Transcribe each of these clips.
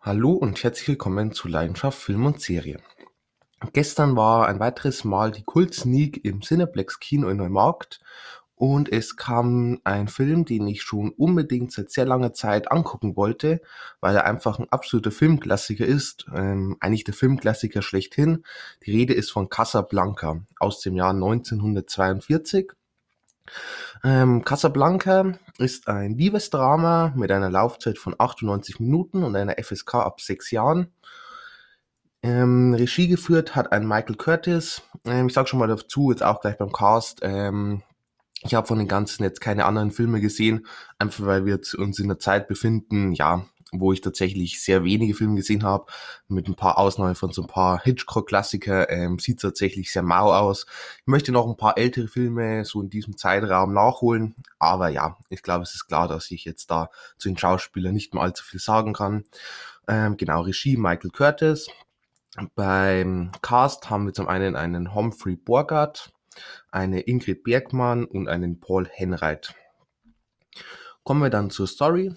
Hallo und herzlich willkommen zu Leidenschaft Film und Serie. Gestern war ein weiteres Mal die Kult-Sneak im Cineplex Kino in Neumarkt und es kam ein Film, den ich schon unbedingt seit sehr langer Zeit angucken wollte, weil er einfach ein absoluter Filmklassiker ist, ähm, eigentlich der Filmklassiker schlechthin. Die Rede ist von Casablanca aus dem Jahr 1942 ähm, Casablanca ist ein Liebesdrama mit einer Laufzeit von 98 Minuten und einer FSK ab 6 Jahren. Ähm, Regie geführt hat ein Michael Curtis. Ähm, ich sag schon mal dazu, jetzt auch gleich beim Cast. Ähm, ich habe von den ganzen jetzt keine anderen Filme gesehen, einfach weil wir uns in der Zeit befinden, ja, wo ich tatsächlich sehr wenige Filme gesehen habe, mit ein paar Ausnahmen von so ein paar Hitchcock-Klassiker, ähm, sieht tatsächlich sehr mau aus. Ich möchte noch ein paar ältere Filme so in diesem Zeitraum nachholen, aber ja, ich glaube, es ist klar, dass ich jetzt da zu den Schauspielern nicht mehr allzu viel sagen kann. Ähm, genau, Regie Michael Curtis. Beim Cast haben wir zum einen einen Humphrey Borgard, eine Ingrid Bergmann und einen Paul Henreit. Kommen wir dann zur Story.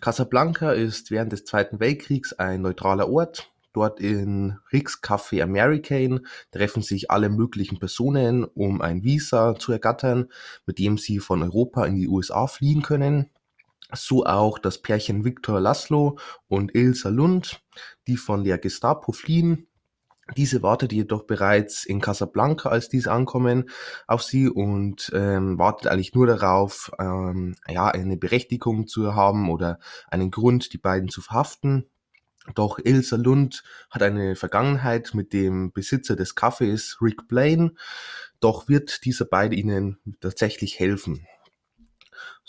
Casablanca ist während des Zweiten Weltkriegs ein neutraler Ort. Dort in Rick's Café American treffen sich alle möglichen Personen, um ein Visa zu ergattern, mit dem sie von Europa in die USA fliehen können. So auch das Pärchen Victor Laszlo und Ilsa Lund, die von der Gestapo fliehen diese wartet jedoch bereits in Casablanca, als diese ankommen, auf sie und ähm, wartet eigentlich nur darauf, ähm, ja, eine Berechtigung zu haben oder einen Grund, die beiden zu verhaften. Doch Ilsa Lund hat eine Vergangenheit mit dem Besitzer des Cafés, Rick Blaine, doch wird dieser beide ihnen tatsächlich helfen.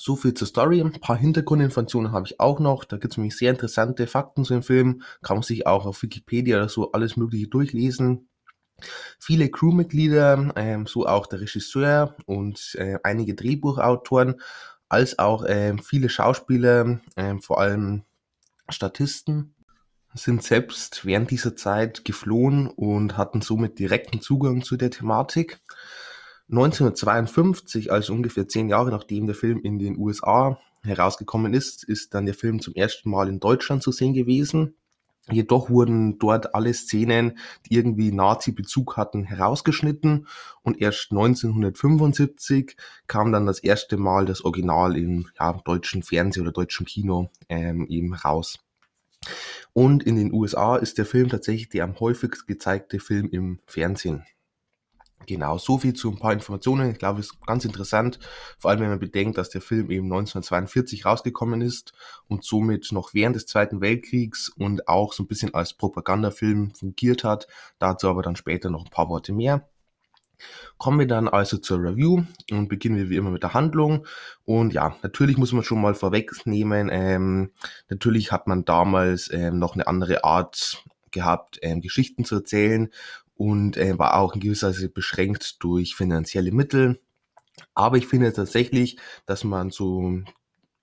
So viel zur Story. Ein paar Hintergrundinformationen habe ich auch noch. Da gibt es nämlich sehr interessante Fakten zu dem Film. Kann man sich auch auf Wikipedia oder so alles Mögliche durchlesen. Viele Crewmitglieder, ähm, so auch der Regisseur und äh, einige Drehbuchautoren, als auch äh, viele Schauspieler, äh, vor allem Statisten, sind selbst während dieser Zeit geflohen und hatten somit direkten Zugang zu der Thematik. 1952, also ungefähr zehn Jahre nachdem der Film in den USA herausgekommen ist, ist dann der Film zum ersten Mal in Deutschland zu sehen gewesen. Jedoch wurden dort alle Szenen, die irgendwie Nazi-Bezug hatten, herausgeschnitten und erst 1975 kam dann das erste Mal das Original im ja, deutschen Fernsehen oder deutschen Kino ähm, eben raus. Und in den USA ist der Film tatsächlich der am häufigst gezeigte Film im Fernsehen. Genau, so viel zu ein paar Informationen. Ich glaube, es ist ganz interessant, vor allem wenn man bedenkt, dass der Film eben 1942 rausgekommen ist und somit noch während des Zweiten Weltkriegs und auch so ein bisschen als Propagandafilm fungiert hat. Dazu aber dann später noch ein paar Worte mehr. Kommen wir dann also zur Review und beginnen wir wie immer mit der Handlung. Und ja, natürlich muss man schon mal vorwegnehmen, ähm, natürlich hat man damals ähm, noch eine andere Art gehabt, ähm, Geschichten zu erzählen und äh, war auch in gewisser Weise beschränkt durch finanzielle Mittel. Aber ich finde tatsächlich, dass man so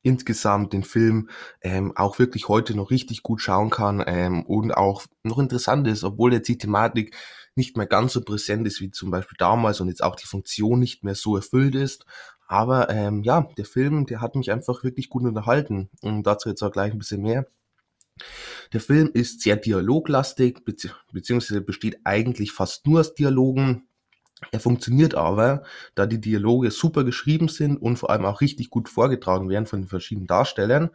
insgesamt den Film ähm, auch wirklich heute noch richtig gut schauen kann ähm, und auch noch interessant ist, obwohl jetzt die Thematik nicht mehr ganz so präsent ist wie zum Beispiel damals und jetzt auch die Funktion nicht mehr so erfüllt ist. Aber ähm, ja, der Film, der hat mich einfach wirklich gut unterhalten und dazu jetzt auch gleich ein bisschen mehr. Der Film ist sehr dialoglastig, bezieh beziehungsweise besteht eigentlich fast nur aus Dialogen. Er funktioniert aber, da die Dialoge super geschrieben sind und vor allem auch richtig gut vorgetragen werden von den verschiedenen Darstellern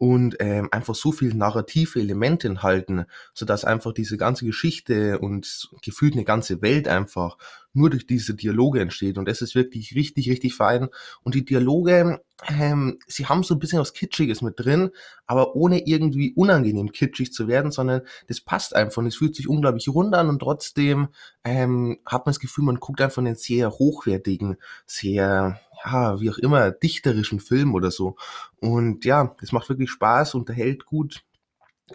und ähm, einfach so viele narrative Elemente enthalten, sodass einfach diese ganze Geschichte und gefühlt eine ganze Welt einfach nur durch diese Dialoge entsteht. Und das ist wirklich richtig, richtig fein. Und die Dialoge, ähm, sie haben so ein bisschen was Kitschiges mit drin, aber ohne irgendwie unangenehm kitschig zu werden, sondern das passt einfach und es fühlt sich unglaublich rund an und trotzdem ähm, hat man das Gefühl, man guckt einfach einen sehr hochwertigen, sehr ja, wie auch immer, dichterischen Film oder so. Und ja, es macht wirklich Spaß, unterhält gut.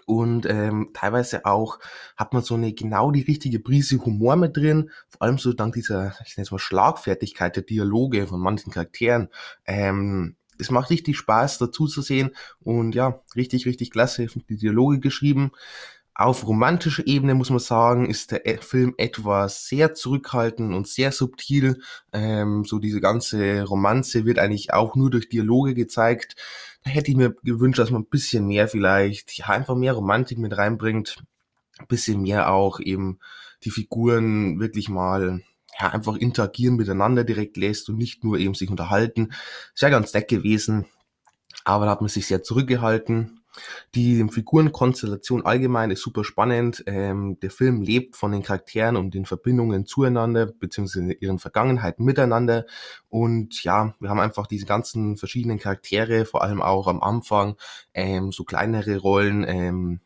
Und ähm, teilweise auch hat man so eine genau die richtige Prise Humor mit drin, vor allem so dank dieser, ich nenne es mal Schlagfertigkeit der Dialoge von manchen Charakteren. Ähm, es macht richtig Spaß dazu zu sehen und ja, richtig, richtig klasse, die Dialoge geschrieben. Auf romantischer Ebene muss man sagen, ist der E- Film etwas sehr zurückhaltend und sehr subtil. Ähm, so diese ganze Romanze wird eigentlich auch nur durch Dialoge gezeigt. Da hätte ich mir gewünscht, dass man ein bisschen mehr vielleicht, ja, einfach mehr Romantik mit reinbringt. Ein bisschen mehr auch eben die Figuren wirklich mal, ja, einfach interagieren miteinander direkt lässt und nicht nur eben sich unterhalten. Ist ja ganz nett gewesen, aber da hat man sich sehr zurückgehalten. Die Figurenkonstellation allgemein ist super spannend. Ähm, der Film lebt von den Charakteren und den Verbindungen zueinander, beziehungsweise ihren Vergangenheiten miteinander. Und ja, wir haben einfach diese ganzen verschiedenen Charaktere, vor allem auch am Anfang, ähm, so kleinere Rollen, ähm,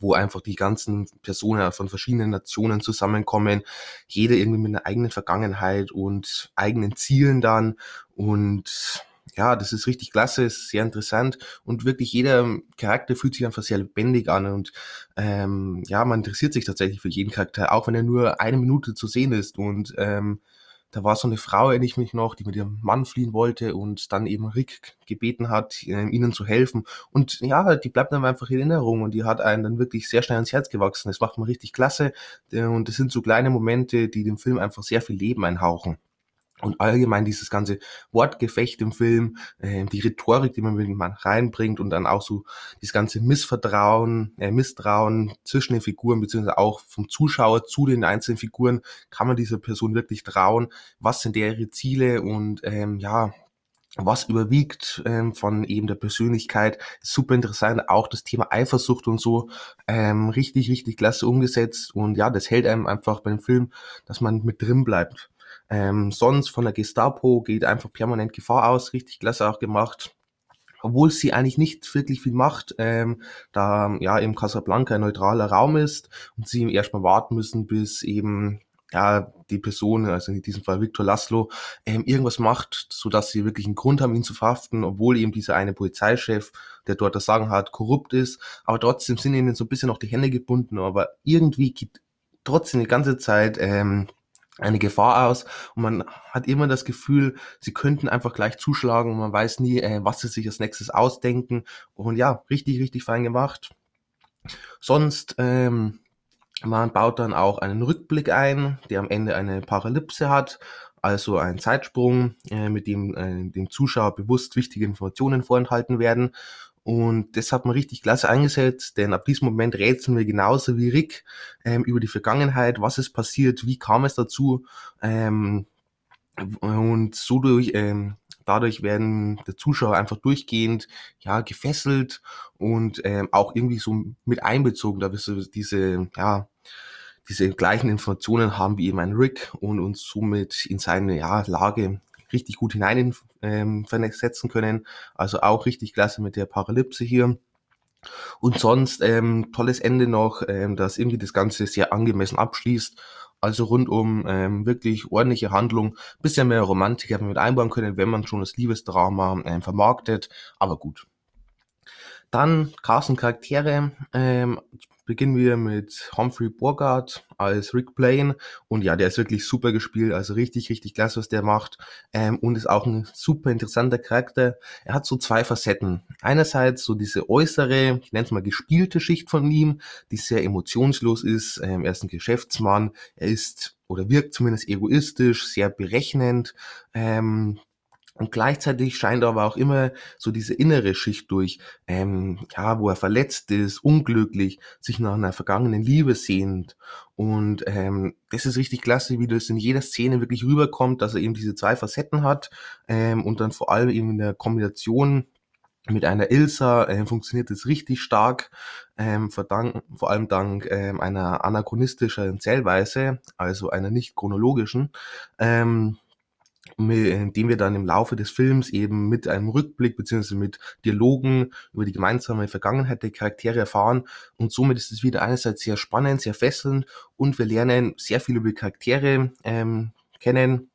wo einfach die ganzen Personen von verschiedenen Nationen zusammenkommen, jeder irgendwie mit einer eigenen Vergangenheit und eigenen Zielen dann und ja, das ist richtig klasse, ist sehr interessant und wirklich jeder Charakter fühlt sich einfach sehr lebendig an und ähm, ja, man interessiert sich tatsächlich für jeden Charakter, auch wenn er nur eine Minute zu sehen ist und ähm, da war so eine Frau, erinnere ich mich noch, die mit ihrem Mann fliehen wollte und dann eben Rick gebeten hat, äh, ihnen zu helfen. Und ja, die bleibt dann einfach in Erinnerung und die hat einen dann wirklich sehr schnell ans Herz gewachsen. Das macht man richtig klasse. Äh, und das sind so kleine Momente, die dem Film einfach sehr viel Leben einhauchen. Und allgemein dieses ganze Wortgefecht im Film, äh, die Rhetorik, die man mit reinbringt und dann auch so dieses ganze Missvertrauen, äh, Misstrauen zwischen den Figuren, beziehungsweise auch vom Zuschauer zu den einzelnen Figuren, kann man dieser Person wirklich trauen? Was sind ihre Ziele und ähm, ja, was überwiegt ähm, von eben der Persönlichkeit. Super interessant, auch das Thema Eifersucht und so. Ähm, richtig, richtig klasse umgesetzt. Und ja, das hält einem einfach beim Film, dass man mit drin bleibt. Ähm, sonst von der Gestapo geht einfach permanent Gefahr aus, richtig klasse auch gemacht. Obwohl sie eigentlich nicht wirklich viel macht, ähm, da ja eben Casablanca ein neutraler Raum ist und sie erstmal warten müssen, bis eben ja die Person, also in diesem Fall Viktor Laszlo, ähm, irgendwas macht, so dass sie wirklich einen Grund haben, ihn zu verhaften, obwohl eben dieser eine Polizeichef, der dort das Sagen hat, korrupt ist. Aber trotzdem sind ihnen so ein bisschen noch die Hände gebunden, aber irgendwie geht trotzdem die ganze Zeit ähm, eine Gefahr aus und man hat immer das Gefühl, sie könnten einfach gleich zuschlagen und man weiß nie, äh, was sie sich als nächstes ausdenken. Und ja, richtig, richtig fein gemacht. Sonst, ähm, man baut dann auch einen Rückblick ein, der am Ende eine Paralypse hat, also ein Zeitsprung, äh, mit dem äh, dem Zuschauer bewusst wichtige Informationen vorenthalten werden. Und das hat man richtig klasse eingesetzt, denn ab diesem Moment rätseln wir genauso wie Rick ähm, über die Vergangenheit, was ist passiert, wie kam es dazu. Ähm, und so durch, ähm, dadurch werden der Zuschauer einfach durchgehend ja gefesselt und ähm, auch irgendwie so mit einbezogen, da wir so diese ja diese gleichen Informationen haben wie eben ein Rick und uns somit in seine ja, Lage richtig gut hinein ähm, versetzen können. Also auch richtig klasse mit der Paralypse hier. Und sonst ähm, tolles Ende noch, ähm, das irgendwie das Ganze sehr angemessen abschließt. Also rundum ähm, wirklich ordentliche Handlung. Bisschen mehr Romantik hätte man mit einbauen können, wenn man schon das Liebesdrama ähm, vermarktet. Aber gut. Dann Cast und Charaktere. Ähm, beginnen wir mit Humphrey Bogart als Rick Blaine. Und ja, der ist wirklich super gespielt, also richtig, richtig klasse, was der macht. Ähm, und ist auch ein super interessanter Charakter. Er hat so zwei Facetten. Einerseits so diese äußere, ich nenne es mal gespielte Schicht von ihm, die sehr emotionslos ist. Ähm, er ist ein Geschäftsmann, er ist oder wirkt zumindest egoistisch, sehr berechnend. Ähm, und gleichzeitig scheint aber auch immer so diese innere Schicht durch, ähm, ja, wo er verletzt ist, unglücklich, sich nach einer vergangenen Liebe sehnt. Und ähm, das ist richtig klasse, wie das in jeder Szene wirklich rüberkommt, dass er eben diese zwei Facetten hat ähm, und dann vor allem eben in der Kombination mit einer Ilsa äh, funktioniert es richtig stark, ähm, verdank, vor allem dank ähm, einer anachronistischen Zählweise, also einer nicht chronologischen. Ähm, indem wir dann im Laufe des Films eben mit einem Rückblick beziehungsweise mit Dialogen über die gemeinsame Vergangenheit der Charaktere erfahren. Und somit ist es wieder einerseits sehr spannend, sehr fesselnd und wir lernen sehr viel über die Charaktere ähm, kennen.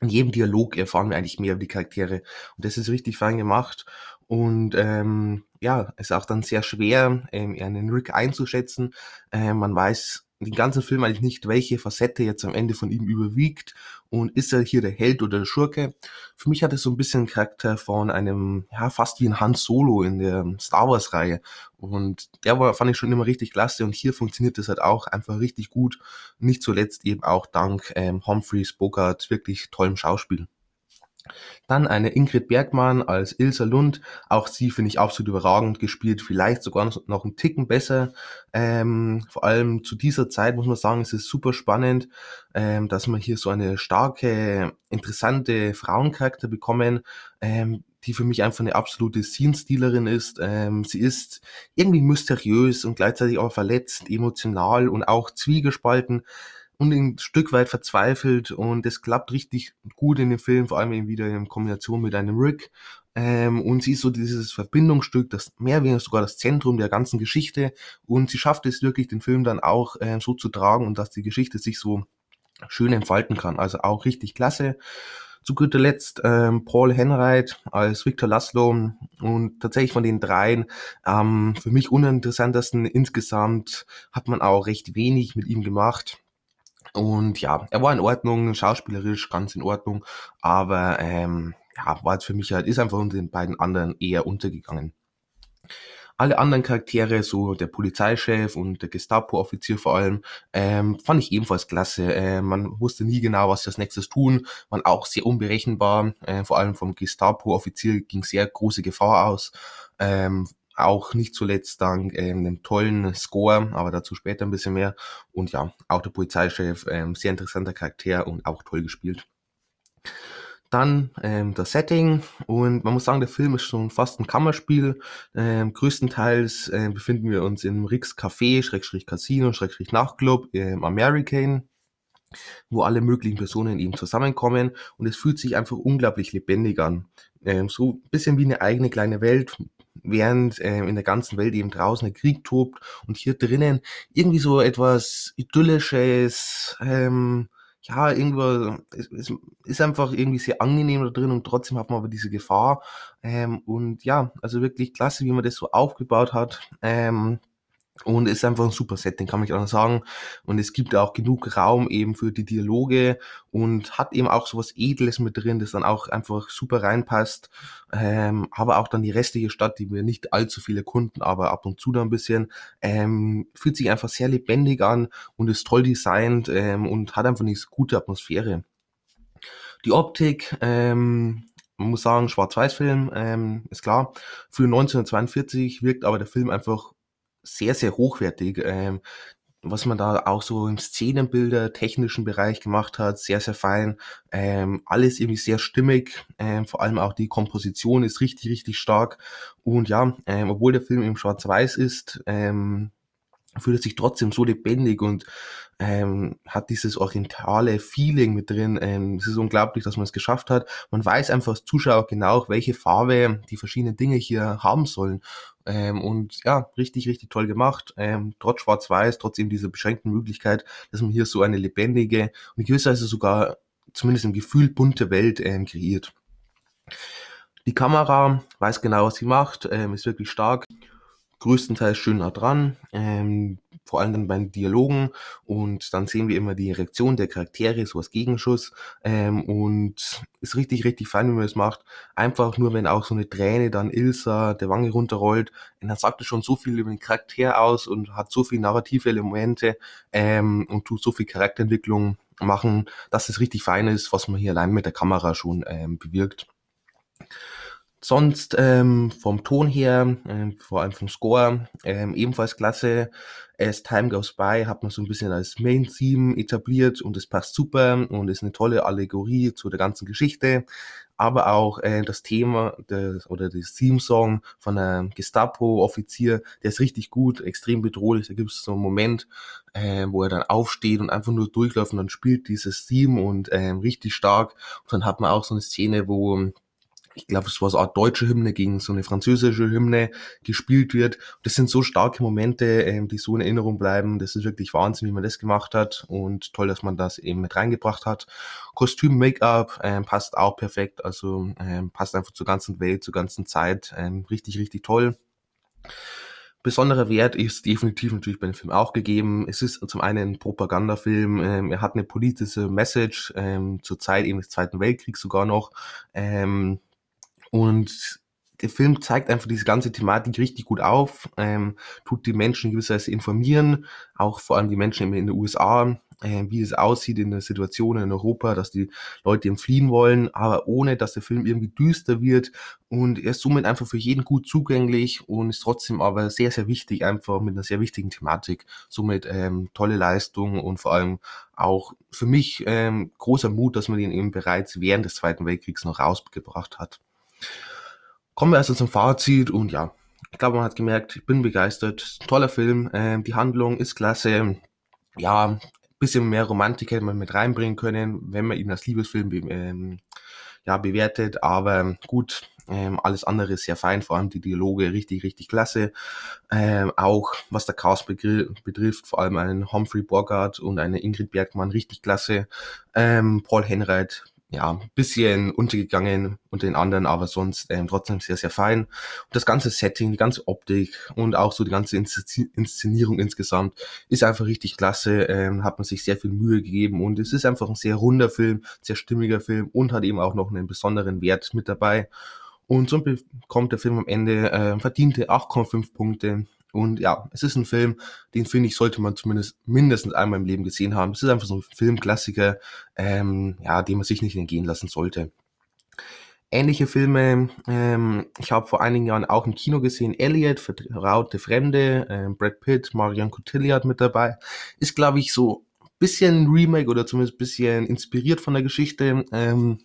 In jedem Dialog erfahren wir eigentlich mehr über die Charaktere. Und das ist richtig fein gemacht. Und ähm, ja, es ist auch dann sehr schwer, ähm, einen Rick einzuschätzen. Ähm, man weiß den ganzen Film eigentlich nicht, welche Facette jetzt am Ende von ihm überwiegt und ist er hier der Held oder der Schurke. Für mich hat es so ein bisschen Charakter von einem, ja, fast wie ein Han Solo in der Star Wars Reihe und der war, fand ich schon immer richtig klasse und hier funktioniert das halt auch einfach richtig gut. Nicht zuletzt eben auch dank ähm, Humphreys Bogart wirklich tollem Schauspiel. Dann eine Ingrid Bergmann als Ilse Lund. Auch sie finde ich absolut überragend gespielt, vielleicht sogar noch einen Ticken besser. Ähm, vor allem zu dieser Zeit muss man sagen, es ist super spannend, ähm, dass wir hier so eine starke, interessante Frauencharakter bekommen, ähm, die für mich einfach eine absolute Scene-Stealerin ist. Ähm, sie ist irgendwie mysteriös und gleichzeitig auch verletzt, emotional und auch zwiegespalten und ein Stück weit verzweifelt und es klappt richtig gut in dem Film, vor allem eben wieder in Kombination mit einem Rick. Ähm, und sie ist so dieses Verbindungsstück, das mehr oder weniger sogar das Zentrum der ganzen Geschichte und sie schafft es wirklich, den Film dann auch äh, so zu tragen und dass die Geschichte sich so schön entfalten kann. Also auch richtig klasse. Zu guter Letzt ähm, Paul Henreit als Victor Laszlo und tatsächlich von den dreien ähm, für mich uninteressantesten insgesamt hat man auch recht wenig mit ihm gemacht. Und ja, er war in Ordnung, schauspielerisch ganz in Ordnung, aber ähm, ja, war jetzt für mich halt, ist einfach unter den beiden anderen eher untergegangen. Alle anderen Charaktere, so der Polizeichef und der Gestapo-Offizier vor allem, ähm, fand ich ebenfalls klasse. Äh, man wusste nie genau, was sie als nächstes tun, waren auch sehr unberechenbar. Äh, vor allem vom Gestapo-Offizier ging sehr große Gefahr aus. Ähm, auch nicht zuletzt dank ähm, einem tollen Score, aber dazu später ein bisschen mehr. Und ja, auch der Polizeichef, ähm, sehr interessanter Charakter und auch toll gespielt. Dann ähm, das Setting und man muss sagen, der Film ist schon fast ein Kammerspiel. Ähm, größtenteils äh, befinden wir uns im Rix Café, Schrägstrich Casino, Schrägstrich Nachtclub im American wo alle möglichen Personen eben zusammenkommen und es fühlt sich einfach unglaublich lebendig an. Ähm, so ein bisschen wie eine eigene kleine Welt, während äh, in der ganzen Welt eben draußen der Krieg tobt und hier drinnen irgendwie so etwas Idyllisches, ähm, ja, irgendwo, es, es ist einfach irgendwie sehr angenehm da drin und trotzdem hat man aber diese Gefahr. Ähm, und ja, also wirklich klasse, wie man das so aufgebaut hat. Ähm, und ist einfach ein super Setting, kann man nicht anders sagen. Und es gibt auch genug Raum eben für die Dialoge und hat eben auch sowas Edles mit drin, das dann auch einfach super reinpasst. Ähm, aber auch dann die restliche Stadt, die wir nicht allzu viele Kunden, aber ab und zu da ein bisschen, ähm, fühlt sich einfach sehr lebendig an und ist toll designt ähm, und hat einfach eine gute Atmosphäre. Die Optik, ähm, man muss sagen, Schwarz-Weiß-Film, ähm, ist klar. Für 1942 wirkt aber der Film einfach sehr, sehr hochwertig. Ähm, was man da auch so im Szenenbilder technischen Bereich gemacht hat, sehr, sehr fein. Ähm, alles irgendwie sehr stimmig. Ähm, vor allem auch die Komposition ist richtig, richtig stark. Und ja, ähm, obwohl der Film im Schwarz-Weiß ist, ähm, fühlt er sich trotzdem so lebendig und ähm, hat dieses orientale Feeling mit drin. Ähm, es ist unglaublich, dass man es geschafft hat. Man weiß einfach als Zuschauer genau, welche Farbe die verschiedenen Dinge hier haben sollen. Ähm, und ja, richtig, richtig toll gemacht. Ähm, trotz Schwarz-Weiß, trotz eben dieser beschränkten Möglichkeit, dass man hier so eine lebendige und in gewisser Weise sogar zumindest im Gefühl bunte Welt ähm, kreiert. Die Kamera weiß genau, was sie macht, ähm, ist wirklich stark größtenteils schön nah dran, ähm, vor allem dann bei den Dialogen und dann sehen wir immer die Reaktion der Charaktere, so als Gegenschuss ähm, und ist richtig, richtig fein, wie man das macht. Einfach nur, wenn auch so eine Träne dann Ilsa der Wange runterrollt, und dann sagt es schon so viel über den Charakter aus und hat so viele narrative Elemente ähm, und tut so viel Charakterentwicklung machen, dass es richtig fein ist, was man hier allein mit der Kamera schon ähm, bewirkt. Sonst ähm, vom Ton her, ähm, vor allem vom Score, ähm, ebenfalls klasse. As Time Goes By hat man so ein bisschen als Main-Theme etabliert und es passt super und ist eine tolle Allegorie zu der ganzen Geschichte. Aber auch äh, das Thema der, oder das Theme-Song von einem Gestapo-Offizier, der ist richtig gut, extrem bedrohlich. Da gibt es so einen Moment, äh, wo er dann aufsteht und einfach nur durchläuft und dann spielt dieses Theme und äh, richtig stark. Und dann hat man auch so eine Szene, wo ich glaube, es war so eine Art deutsche Hymne gegen so eine französische Hymne gespielt wird. Das sind so starke Momente, ähm, die so in Erinnerung bleiben. Das ist wirklich Wahnsinn, wie man das gemacht hat und toll, dass man das eben mit reingebracht hat. Kostüm, Make-up ähm, passt auch perfekt, also ähm, passt einfach zur ganzen Welt, zur ganzen Zeit. Ähm, richtig, richtig toll. Besonderer Wert ist definitiv natürlich bei dem Film auch gegeben. Es ist zum einen ein Propagandafilm, ähm, er hat eine politische Message, ähm, zur Zeit eben des Zweiten Weltkriegs sogar noch. Ähm, und der Film zeigt einfach diese ganze Thematik richtig gut auf, ähm, tut die Menschen gewisserweise informieren, auch vor allem die Menschen in den USA, äh, wie es aussieht in der Situation in Europa, dass die Leute eben fliehen wollen, aber ohne, dass der Film irgendwie düster wird und er ist somit einfach für jeden gut zugänglich und ist trotzdem aber sehr, sehr wichtig, einfach mit einer sehr wichtigen Thematik. Somit ähm, tolle Leistung und vor allem auch für mich ähm, großer Mut, dass man den eben bereits während des Zweiten Weltkriegs noch rausgebracht hat. Kommen wir also zum Fazit und ja, ich glaube, man hat gemerkt, ich bin begeistert. Toller Film, ähm, die Handlung ist klasse. Ja, bisschen mehr Romantik hätte man mit reinbringen können, wenn man ihn als Liebesfilm ähm, ja, bewertet. Aber gut, ähm, alles andere ist sehr fein, vor allem die Dialoge richtig, richtig klasse. Ähm, auch was der Chaos betrifft, vor allem einen Humphrey Bogart und eine Ingrid Bergmann richtig klasse. Ähm, Paul Henreit ja, bisschen untergegangen unter den anderen, aber sonst ähm, trotzdem sehr, sehr fein. Und das ganze Setting, die ganze Optik und auch so die ganze Inszenierung insgesamt ist einfach richtig klasse, ähm, hat man sich sehr viel Mühe gegeben und es ist einfach ein sehr runder Film, sehr stimmiger Film und hat eben auch noch einen besonderen Wert mit dabei. Und so bekommt der Film am Ende äh, verdiente 8,5 Punkte und ja, es ist ein Film, den finde ich, sollte man zumindest mindestens einmal im Leben gesehen haben. Es ist einfach so ein Filmklassiker, ähm, ja, den man sich nicht entgehen lassen sollte. Ähnliche Filme, ähm, ich habe vor einigen Jahren auch im Kino gesehen, Elliot, Vertraute Fremde, äh, Brad Pitt, Marion Cotillard mit dabei. Ist, glaube ich, so ein bisschen Remake oder zumindest ein bisschen inspiriert von der Geschichte. Ähm,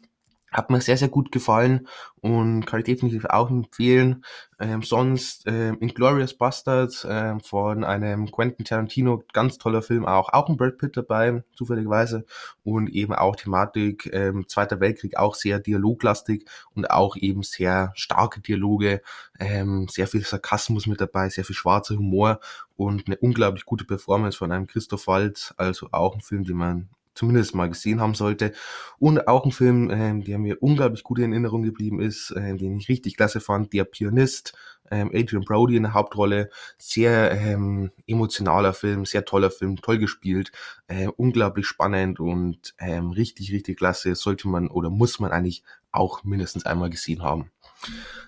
hat mir sehr, sehr gut gefallen und kann ich definitiv auch empfehlen. Ähm, sonst ähm, Inglourious Bastards ähm, von einem Quentin Tarantino, ganz toller Film, auch, auch ein Brad Pitt dabei, zufälligerweise. Und eben auch Thematik ähm, Zweiter Weltkrieg, auch sehr dialoglastig und auch eben sehr starke Dialoge, ähm, sehr viel Sarkasmus mit dabei, sehr viel schwarzer Humor und eine unglaublich gute Performance von einem Christoph Waltz, also auch ein Film, den man zumindest mal gesehen haben sollte. Und auch ein Film, ähm, der mir unglaublich gut in Erinnerung geblieben ist, ähm, den ich richtig klasse fand, Der Pianist, ähm, Adrian Brody in der Hauptrolle, sehr ähm, emotionaler Film, sehr toller Film, toll gespielt, äh, unglaublich spannend und ähm, richtig, richtig klasse, sollte man oder muss man eigentlich auch mindestens einmal gesehen haben.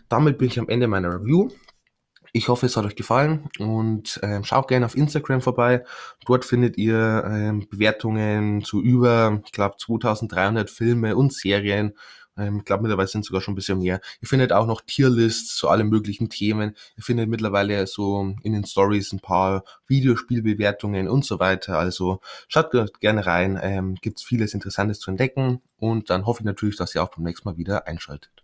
Damit bin ich am Ende meiner Review. Ich hoffe, es hat euch gefallen und ähm, schaut gerne auf Instagram vorbei. Dort findet ihr ähm, Bewertungen zu über, ich glaube, 2300 Filme und Serien. Ähm, ich glaube, mittlerweile sind sogar schon ein bisschen mehr. Ihr findet auch noch Tierlists zu allen möglichen Themen. Ihr findet mittlerweile so in den Stories ein paar Videospielbewertungen und so weiter. Also schaut gerne rein. Ähm, Gibt vieles Interessantes zu entdecken. Und dann hoffe ich natürlich, dass ihr auch beim nächsten Mal wieder einschaltet.